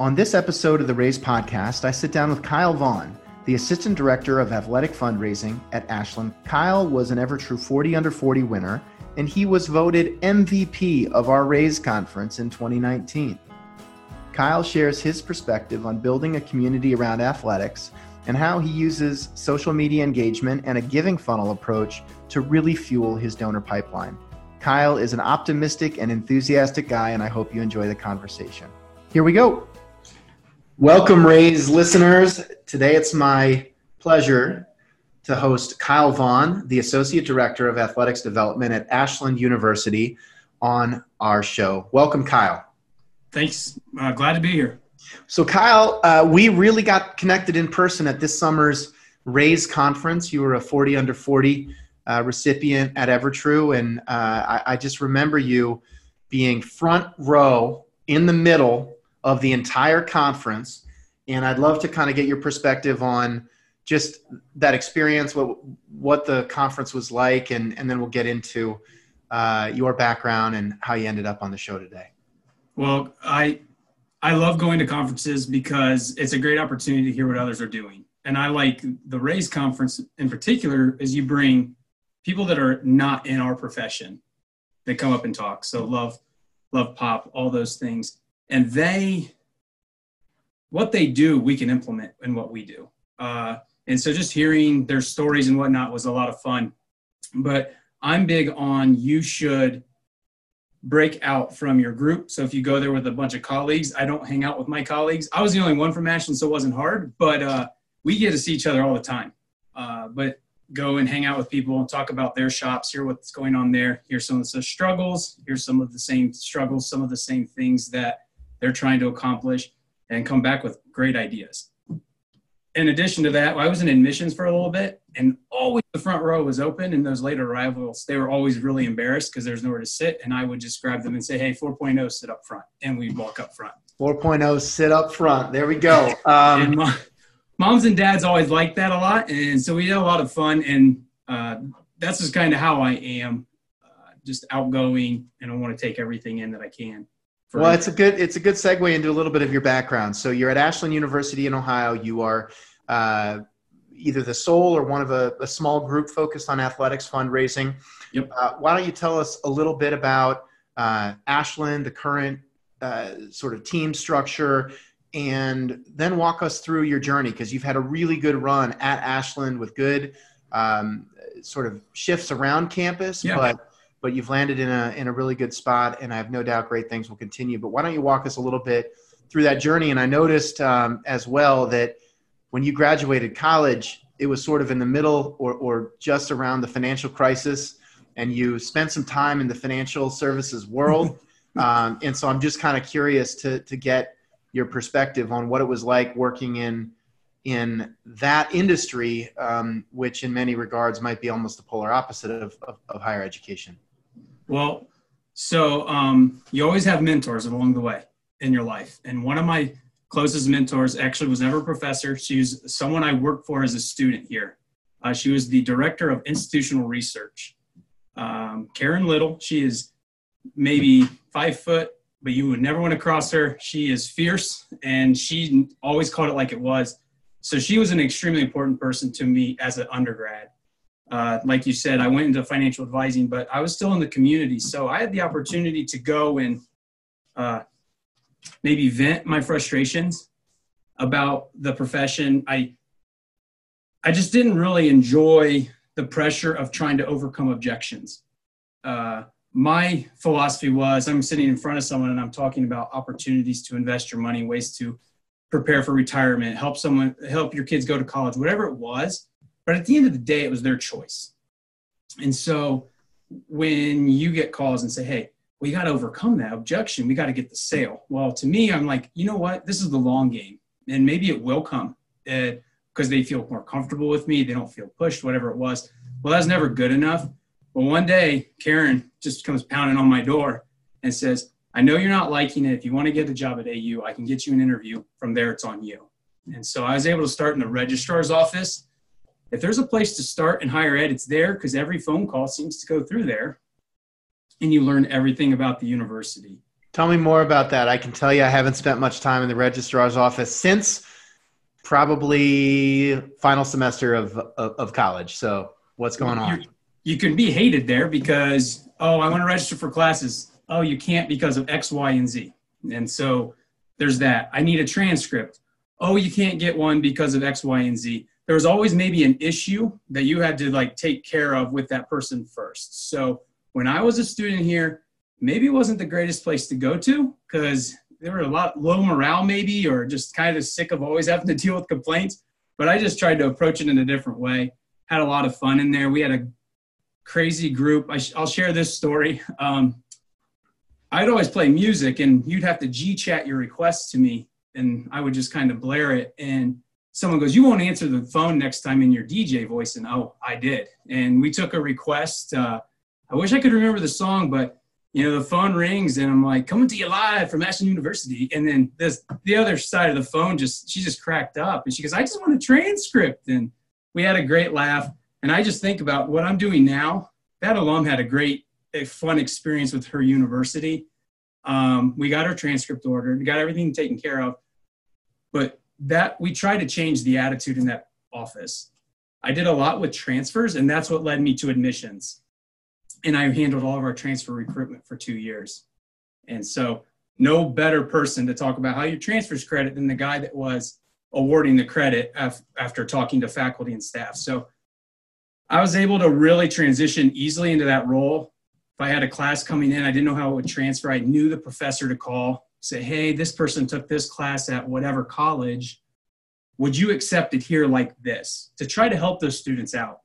On this episode of the Raise podcast, I sit down with Kyle Vaughn, the Assistant Director of Athletic Fundraising at Ashland. Kyle was an Evertrue 40 Under 40 winner, and he was voted MVP of our Raise conference in 2019. Kyle shares his perspective on building a community around athletics and how he uses social media engagement and a giving funnel approach to really fuel his donor pipeline. Kyle is an optimistic and enthusiastic guy, and I hope you enjoy the conversation. Here we go. Welcome, Raise listeners. Today it's my pleasure to host Kyle Vaughn, the Associate Director of Athletics Development at Ashland University, on our show. Welcome, Kyle. Thanks. Uh, glad to be here. So, Kyle, uh, we really got connected in person at this summer's Raise conference. You were a 40 under 40 uh, recipient at Evertrue, and uh, I, I just remember you being front row in the middle of the entire conference. And I'd love to kind of get your perspective on just that experience, what what the conference was like, and and then we'll get into uh, your background and how you ended up on the show today. Well, I I love going to conferences because it's a great opportunity to hear what others are doing, and I like the Raise conference in particular, as you bring people that are not in our profession that come up and talk. So love Lovepop, all those things and they what they do we can implement in what we do. Uh, and so just hearing their stories and whatnot was a lot of fun. But i'm big on you should break out from your group. So if you go there with a bunch of colleagues i don't hang out with my colleagues. I was the only one from ashland so it wasn't hard but uh, we get to see each other all the time. Uh, but go and hang out with people and talk about their shops hear what's going on there hear some of the struggles hear some of the same struggles some of the same things that they're trying to accomplish and come back with great ideas. In addition to that, I was in admissions for a little bit, and always the front row was open. And those later arrivals, they were always really embarrassed because there's nowhere to sit. And I would just grab them and say, "Hey, 4.0, sit up front," and we'd walk up front. 4.0, sit up front. There we go. Um, mom, moms and dads always liked that a lot, and so we had a lot of fun. And uh, that's just kind of how I am, uh, just outgoing, and I want to take everything in that I can well, it's a good it's a good segue into a little bit of your background. So you're at Ashland University in Ohio. You are uh, either the sole or one of a, a, small group focused on athletics fundraising. Yep. Uh, why don't you tell us a little bit about uh, Ashland, the current uh, sort of team structure, and then walk us through your journey because you've had a really good run at Ashland with good um, sort of shifts around campus, yeah. but but you've landed in a in a really good spot, and I have no doubt great things will continue. But why don't you walk us a little bit through that journey? And I noticed um, as well that when you graduated college, it was sort of in the middle or or just around the financial crisis, and you spent some time in the financial services world. um, and so I'm just kind of curious to to get your perspective on what it was like working in in that industry, um, which in many regards might be almost the polar opposite of, of, of higher education. Well, so um, you always have mentors along the way in your life. And one of my closest mentors actually was never a professor. She was someone I worked for as a student here. Uh, she was the director of institutional research. Um, Karen Little, she is maybe five foot, but you would never want to cross her. She is fierce and she always called it like it was. So she was an extremely important person to me as an undergrad uh, like you said, I went into financial advising, but I was still in the community. So I had the opportunity to go and uh, maybe vent my frustrations about the profession. I, I just didn't really enjoy the pressure of trying to overcome objections. Uh, my philosophy was I'm sitting in front of someone and I'm talking about opportunities to invest your money, ways to prepare for retirement, help someone, help your kids go to college, whatever it was but at the end of the day, it was their choice. And so when you get calls and say, hey, we got to overcome that objection, we got to get the sale. Well, to me, I'm like, you know what? This is the long game. And maybe it will come because uh, they feel more comfortable with me. They don't feel pushed, whatever it was. Well, that's never good enough. But one day, Karen just comes pounding on my door and says, I know you're not liking it. If you want to get a job at AU, I can get you an interview. From there, it's on you. And so I was able to start in the registrar's office if there's a place to start in higher ed, it's there because every phone call seems to go through there and you learn everything about the university. Tell me more about that. I can tell you I haven't spent much time in the registrar's office since probably final semester of, of, of college. So what's going on? You, you can be hated there because, oh, I want to register for classes. Oh, you can't because of X, Y, and Z. And so there's that. I need a transcript. Oh, you can't get one because of X, Y, and Z. There was always maybe an issue that you had to like take care of with that person first. So when I was a student here, maybe it wasn't the greatest place to go to because there were a lot low morale maybe or just kind of sick of always having to deal with complaints but i just tried to approach it in a different way. Had a lot of fun in there. We had a crazy group. I will share this story. Um, i'd always play music and you'd have to g chat your requests to me and i would just kind of blare it. And someone goes you won't answer the phone next time in your dj voice and oh i did and we took a request uh, i wish i could remember the song but you know, the phone rings and I'm like, coming to you live from Ashland University. And then this, the other side of the phone just, she just cracked up and she goes, I just want a transcript. And we had a great laugh. And I just think about what I'm doing now. That alum had a great, a fun experience with her university. Um, we got her transcript ordered, got everything taken care of. But that we tried to change the attitude in that office. I did a lot with transfers, and that's what led me to admissions and I handled all of our transfer recruitment for two years. And so, no better person to talk about how you transfers credit than the guy that was awarding the credit af- after talking to faculty and staff. So, I was able to really transition easily into that role. If I had a class coming in, I didn't know how it would transfer. I knew the professor to call, say, hey, this person took this class at whatever college. Would you accept it here like this? To try to help those students out.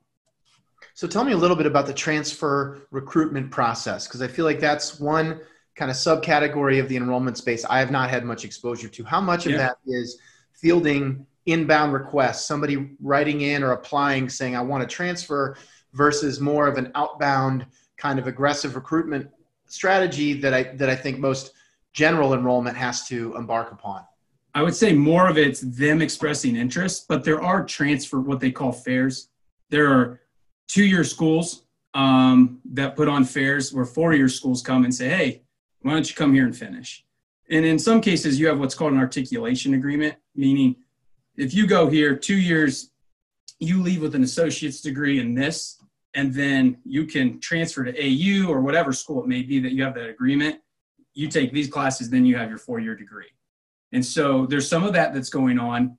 So tell me a little bit about the transfer recruitment process, because I feel like that's one kind of subcategory of the enrollment space I have not had much exposure to. How much of yeah. that is fielding inbound requests, somebody writing in or applying saying, I want to transfer, versus more of an outbound kind of aggressive recruitment strategy that I, that I think most general enrollment has to embark upon? I would say more of it's them expressing interest, but there are transfer, what they call fairs. There are two-year schools um, that put on fairs where four-year schools come and say, hey, why don't you come here and finish? And in some cases, you have what's called an articulation agreement, meaning if you go here two years, you leave with an associate's degree in this, and then you can transfer to AU or whatever school it may be that you have that agreement. You take these classes, then you have your four year degree. And so there's some of that that's going on.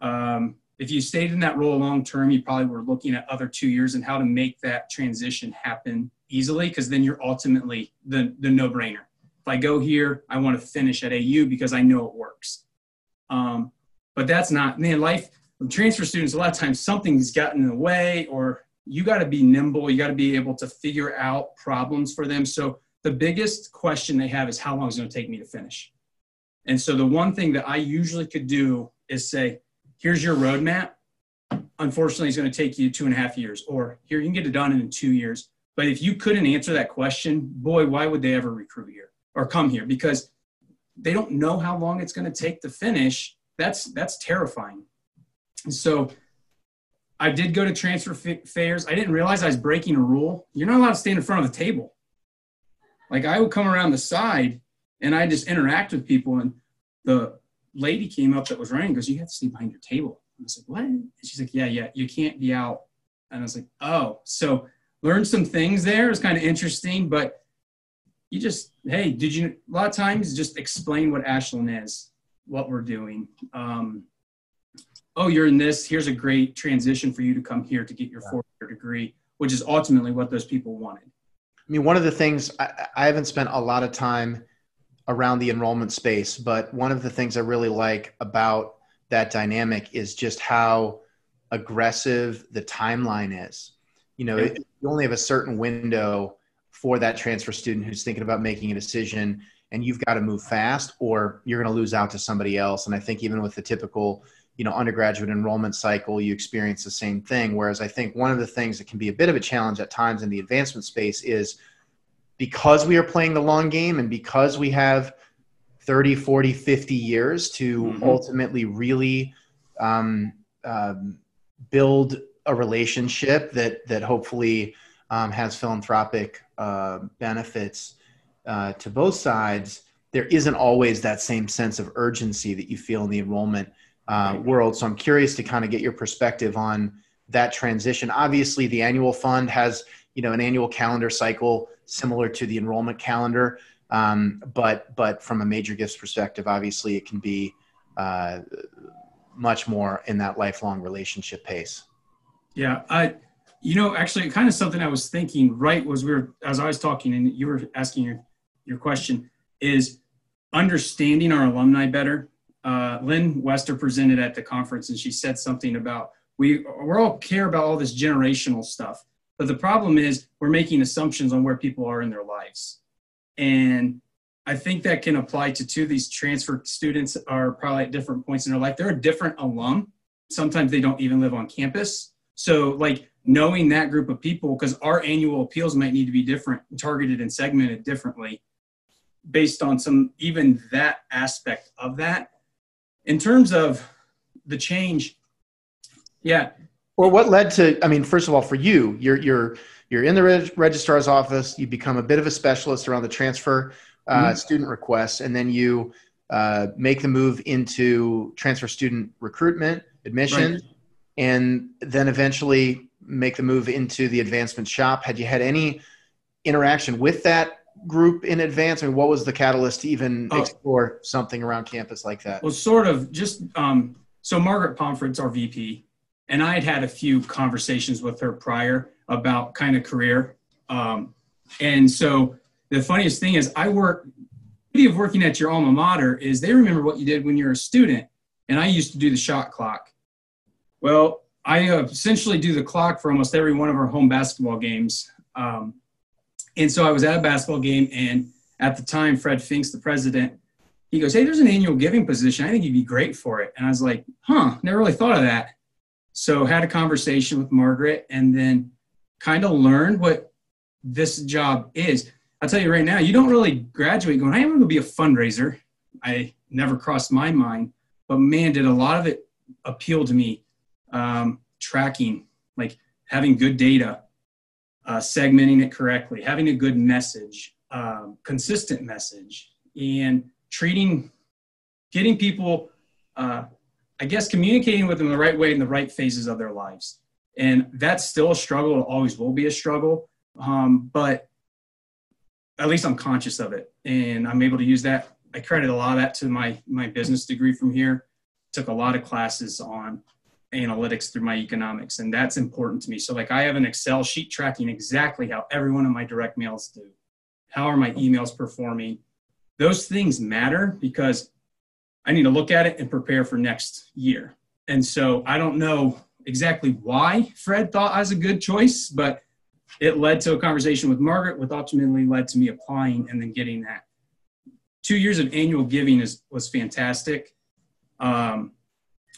Um, if you stayed in that role long term, you probably were looking at other two years and how to make that transition happen easily, because then you're ultimately the, the no brainer. If I go here, I want to finish at AU because I know it works. Um, but that's not, man, life, transfer students, a lot of times something's gotten in the way, or you got to be nimble. You got to be able to figure out problems for them. So the biggest question they have is how long is it going to take me to finish? And so the one thing that I usually could do is say, here's your roadmap. Unfortunately, it's going to take you two and a half years, or here you can get it done in two years. But if you couldn't answer that question, boy, why would they ever recruit here or come here? Because they don't know how long it's going to take to finish. That's that's terrifying. And so I did go to transfer fairs. I didn't realize I was breaking a rule. You're not allowed to stand in front of the table. Like I would come around the side and I just interact with people and the lady came up that was running goes, You have to stay behind your table. I was like, What? And she's like, Yeah, yeah, you can't be out. And I was like, Oh, so learned some things there. It's kind of interesting, but you just, hey, did you, a lot of times just explain what Ashland is, what we're doing. Um, oh, you're in this. Here's a great transition for you to come here to get your yeah. four year degree, which is ultimately what those people wanted. I mean, one of the things I, I haven't spent a lot of time around the enrollment space. But one of the things I really like about that dynamic is just how aggressive the timeline is. You know, it, you only have a certain window for that transfer student who's thinking about making a decision and you've got to move fast or you're going to lose out to somebody else and i think even with the typical you know undergraduate enrollment cycle you experience the same thing whereas i think one of the things that can be a bit of a challenge at times in the advancement space is because we are playing the long game and because we have 30 40 50 years to mm-hmm. ultimately really um, um, build a relationship that that hopefully um, has philanthropic uh, benefits uh, to both sides there isn't always that same sense of urgency that you feel in the enrollment uh, world. So I'm curious to kind of get your perspective on that transition. Obviously, the annual fund has you know an annual calendar cycle similar to the enrollment calendar, um, but but from a major gifts perspective, obviously it can be uh, much more in that lifelong relationship pace. Yeah, I you know actually kind of something I was thinking right was we were as I was talking and you were asking your your question is understanding our alumni better. Uh, Lynne Wester presented at the conference and she said something about we we all care about all this generational stuff, but the problem is we're making assumptions on where people are in their lives, and I think that can apply to two. of These transfer students are probably at different points in their life. They're a different alum. Sometimes they don't even live on campus. So, like knowing that group of people, because our annual appeals might need to be different, targeted and segmented differently based on some even that aspect of that. In terms of the change, yeah. Or what led to? I mean, first of all, for you, you're you're you're in the reg- registrar's office. You become a bit of a specialist around the transfer uh, mm-hmm. student requests, and then you uh, make the move into transfer student recruitment, admission, right. and then eventually make the move into the advancement shop. Had you had any interaction with that group in advance? I mean, what was the catalyst to even oh. explore something around campus like that? Well, sort of just um, so Margaret Pomfret's our VP, and I had had a few conversations with her prior about kind of career. Um, and so the funniest thing is, I work. The beauty of working at your alma mater is they remember what you did when you're a student, and I used to do the shot clock. Well, I essentially do the clock for almost every one of our home basketball games. Um, and so I was at a basketball game, and at the time, Fred Finks, the president, he goes, Hey, there's an annual giving position. I think you'd be great for it. And I was like, Huh, never really thought of that. So had a conversation with Margaret and then kind of learned what this job is. I'll tell you right now, you don't really graduate going, I'm going to be a fundraiser. I never crossed my mind, but man, did a lot of it appeal to me. Um, tracking, like having good data, uh, segmenting it correctly, having a good message, um, consistent message, and treating, getting people, uh, I guess, communicating with them the right way in the right phases of their lives. And that's still a struggle. It always will be a struggle. Um, but at least I'm conscious of it, and I'm able to use that. I credit a lot of that to my my business degree from here. Took a lot of classes on analytics through my economics and that's important to me. So like i have an excel sheet tracking exactly how every one of my direct mails do how are my emails performing. Those things matter because i need to look at it and prepare for next year. And so i don't know exactly why fred thought i was a good choice but it led to a conversation with margaret which ultimately led to me applying and then getting that. Two years of annual giving is was fantastic. Um,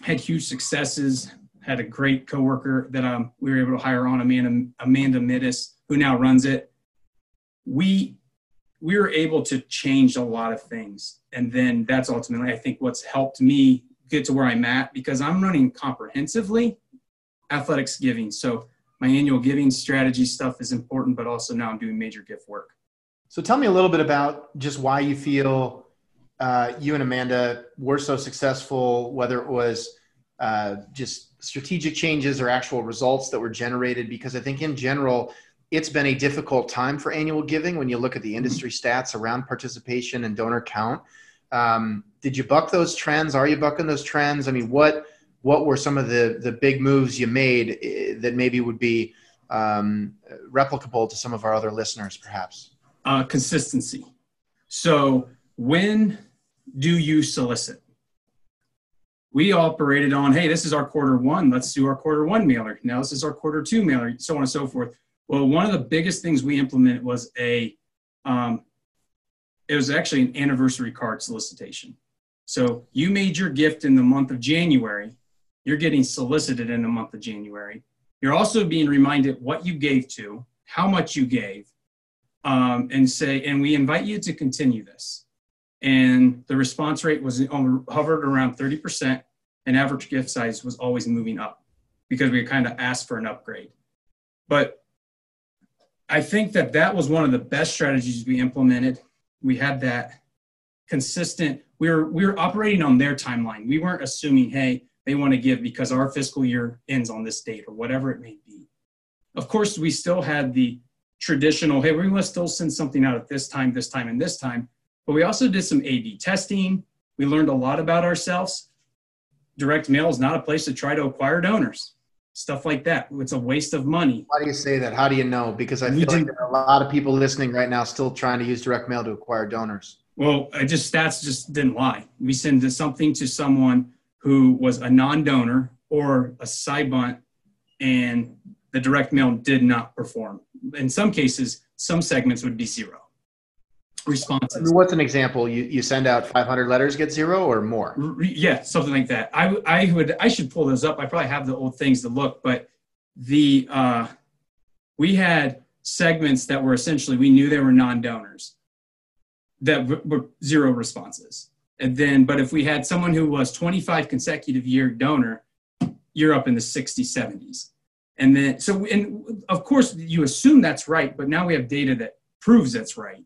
had huge successes. Had a great coworker that um, we were able to hire on, Amanda Amanda Mittis, who now runs it. We we were able to change a lot of things, and then that's ultimately I think what's helped me get to where I'm at because I'm running comprehensively athletics giving. So my annual giving strategy stuff is important, but also now I'm doing major gift work. So tell me a little bit about just why you feel uh, you and Amanda were so successful, whether it was uh, just strategic changes or actual results that were generated. Because I think in general, it's been a difficult time for annual giving when you look at the industry stats around participation and donor count. Um, did you buck those trends? Are you bucking those trends? I mean, what what were some of the the big moves you made eh, that maybe would be um, replicable to some of our other listeners, perhaps? Uh, consistency. So when do you solicit? We operated on, hey, this is our quarter one. Let's do our quarter one mailer. Now this is our quarter two mailer, so on and so forth. Well, one of the biggest things we implemented was a, um, it was actually an anniversary card solicitation. So you made your gift in the month of January. You're getting solicited in the month of January. You're also being reminded what you gave to, how much you gave, um, and say, and we invite you to continue this and the response rate was hovered around 30% and average gift size was always moving up because we kind of asked for an upgrade but i think that that was one of the best strategies we implemented we had that consistent. We were we were operating on their timeline. We weren't assuming, hey, they want to give because our fiscal year ends on this date or whatever it may be. Of course, we still had the traditional, hey, we must still send something out at this time, this time, and this time. But we also did some A/B testing. We learned a lot about ourselves. Direct mail is not a place to try to acquire donors stuff like that. It's a waste of money. Why do you say that? How do you know? Because I feel like there are a lot of people listening right now still trying to use direct mail to acquire donors. Well, I just stats just didn't lie. We send something to someone who was a non-donor or a SYBUNT, and the direct mail did not perform. In some cases, some segments would be zero responses. I mean, what's an example? You you send out 500 letters, get zero or more? Yeah, something like that. I I would I should pull those up. I probably have the old things to look, but the uh, we had segments that were essentially we knew they were non-donors that were zero responses. And then, but if we had someone who was 25 consecutive year donor, you're up in the 60s, 70s. And then, so, and of course, you assume that's right, but now we have data that proves that's right.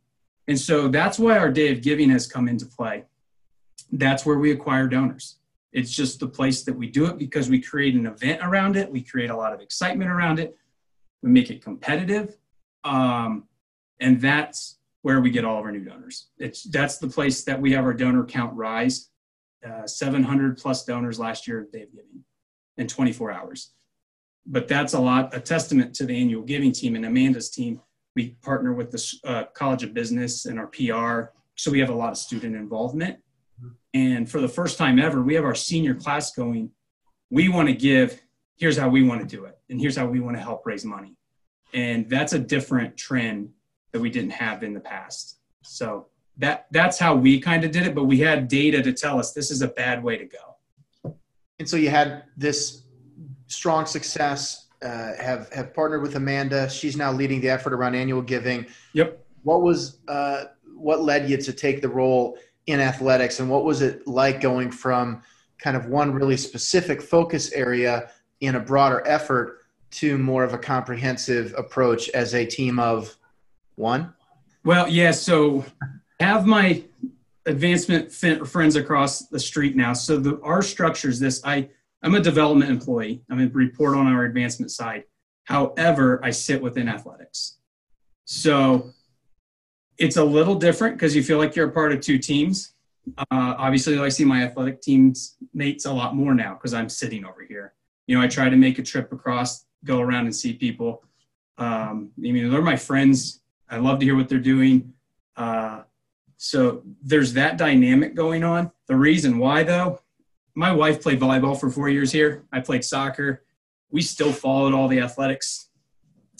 And so that's why our day of giving has come into play. That's where we acquire donors. It's just the place that we do it because we create an event around it. We create a lot of excitement around it. We make it competitive. Um, and that's where we get all of our new donors. It's that's the place that we have our donor count rise. Uh, 700 plus donors last year day of giving in 24 hours. But that's a lot, a testament to the annual giving team and Amanda's team we partner with the uh, College of Business and our PR, so we have a lot of student involvement. And for the first time ever, we have our senior class going. We want to give. Here's how we want to do it, and here's how we want to help raise money. And that's a different trend that we didn't have in the past. So that that's how we kind of did it. But we had data to tell us this is a bad way to go. And so you had this strong success uh, have have partnered with Amanda. She's now leading the effort around annual giving. Yep. What was uh, what led you to take the role in athletics, and what was it like going from kind of one really specific focus area in a broader effort to more of a comprehensive approach as a team of one? Well, yeah. So have my advancement friends across the street now. So the our structure is this. I I'm a development employee. I'm a report on our advancement side. However, I sit within athletics. So it's a little different because you feel like you're a part of two teams. Uh, obviously, I see my athletic teams mates a lot more now because I'm sitting over here. You know, I try to make a trip across, go around and see people. Um, I mean, they're my friends. I love to hear what they're doing. Uh, so there's that dynamic going on. The reason why, though, my wife played volleyball for four years here. I played soccer. We still followed all the athletics.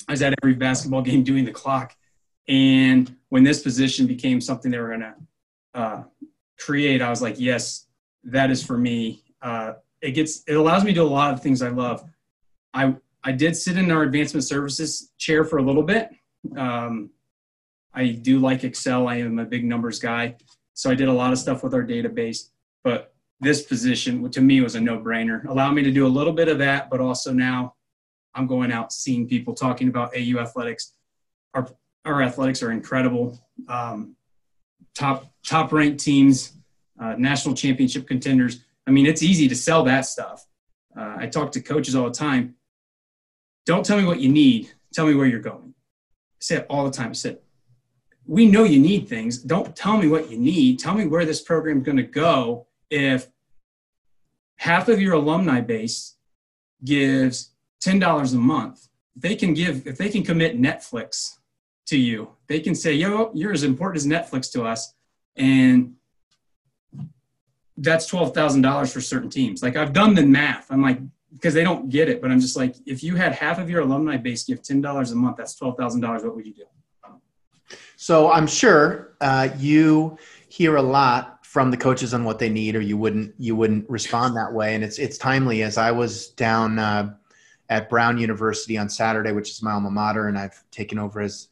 I was at every basketball game doing the clock. And when this position became something they were going to uh, create, I was like, yes, that is for me. Uh, it gets it allows me to do a lot of things I love. I I did sit in our advancement services chair for a little bit. Um, I do like Excel. I am a big numbers guy, so I did a lot of stuff with our database. But this position to me was a no-brainer. Allow me to do a little bit of that, but also now I'm going out seeing people talking about AU athletics. Our our athletics are incredible. Um, top top ranked teams, uh, national championship contenders. I mean, it's easy to sell that stuff. Uh, I talk to coaches all the time. Don't tell me what you need. Tell me where you're going. I say it all the time. I said, we know you need things. Don't tell me what you need. Tell me where this program is going to go if half of your alumni base gives $10 a month, they can give, if they can commit Netflix to you, they can say, yo, you're as important as Netflix to us. And that's $12,000 for certain teams. Like I've done the math. I'm like, because they don't get it, but I'm just like, if you had half of your alumni base give $10 a month, that's $12,000. What would you do? So I'm sure uh, you hear a lot from the coaches on what they need, or you wouldn't you wouldn't respond that way. And it's it's timely as I was down uh, at Brown University on Saturday, which is my alma mater, and I've taken over as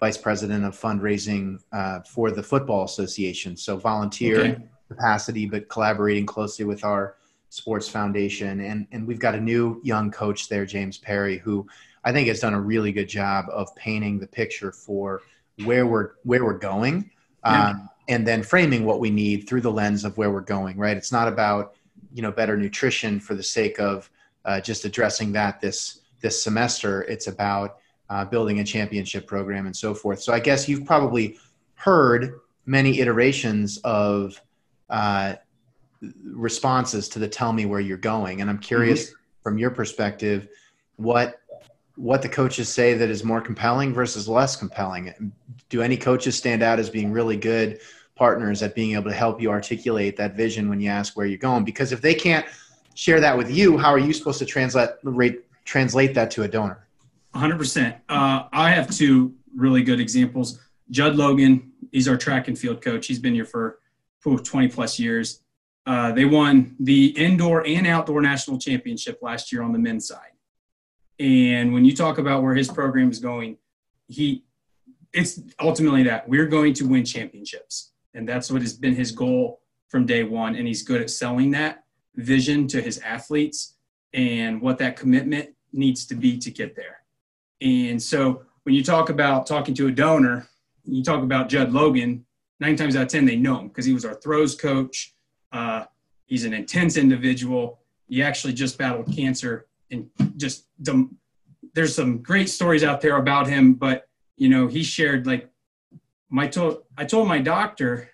vice president of fundraising uh, for the Football Association. So volunteer okay. capacity, but collaborating closely with our sports foundation. And and we've got a new young coach there, James Perry, who I think has done a really good job of painting the picture for where we're where we're going. Um, and then framing what we need through the lens of where we're going. Right? It's not about you know better nutrition for the sake of uh, just addressing that this this semester. It's about uh, building a championship program and so forth. So I guess you've probably heard many iterations of uh, responses to the tell me where you're going and i'm curious mm-hmm. from your perspective what what the coaches say that is more compelling versus less compelling. Do any coaches stand out as being really good partners at being able to help you articulate that vision when you ask where you're going? Because if they can't share that with you how are you supposed to translate translate that to a donor? 100% uh, i have two really good examples. Judd logan he's our track and field coach. He's been here for 20 plus years. Uh, they won the indoor and outdoor national championship last year on the men's side. And when you talk about where his program is going, he it's ultimately that we're going to win championships. And that's what has been his goal from day one. And he's good at selling that vision to his athletes and what that commitment needs to be to get there. And so when you talk about talking to a donor, you talk about Judd Logan, nine times out of 10, they know him because he was our throws coach uh, he's an intense individual. He actually just battled cancer and just there's some great stories out there about him, but you know, he shared like my told I told my doctor,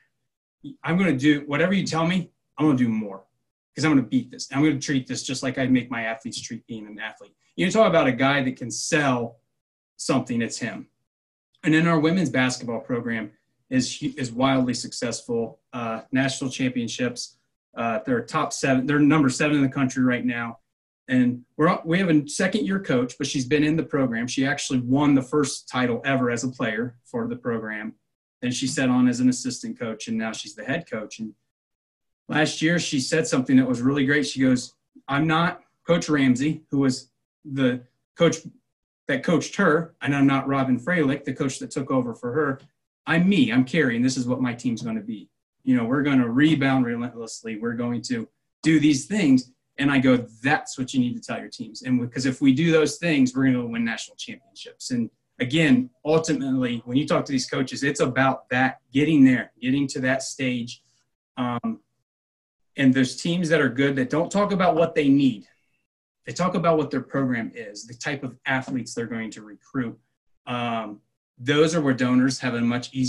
I'm to do whatever you tell me. I'm to do more because I'm to beat this. I'm to treat this just like I make my athletes treat being an athlete. You talk about a guy that can sell something. It's him. And then our women's basketball program, is is wildly successful. Uh, national championships. Uh, they're top seven. They're number seven in the country right now. And we're we have a second year coach, but she's been in the program. She actually won the first title ever as a player for the program. Then she set on as an assistant coach, and now she's the head coach. And last year, she said something that was really great. She goes, "I'm not Coach Ramsey, who was the coach that coached her, and I'm not Robyn Fralick, the coach that took over for her. I'm me, I'm Kari, and this is what my team's going to be. You know, we're going to rebound relentlessly. We're going to do these things. And I go, that's what you need to tell your teams. And because if we do those things, we're going to win national championships. And again, ultimately, when you talk to these coaches, it's about that getting there, getting to that stage. Um, and there's teams that are good that don't talk about what they need. They talk about what their program is, the type of athletes they're going to recruit. Um, those are where donors have a much easier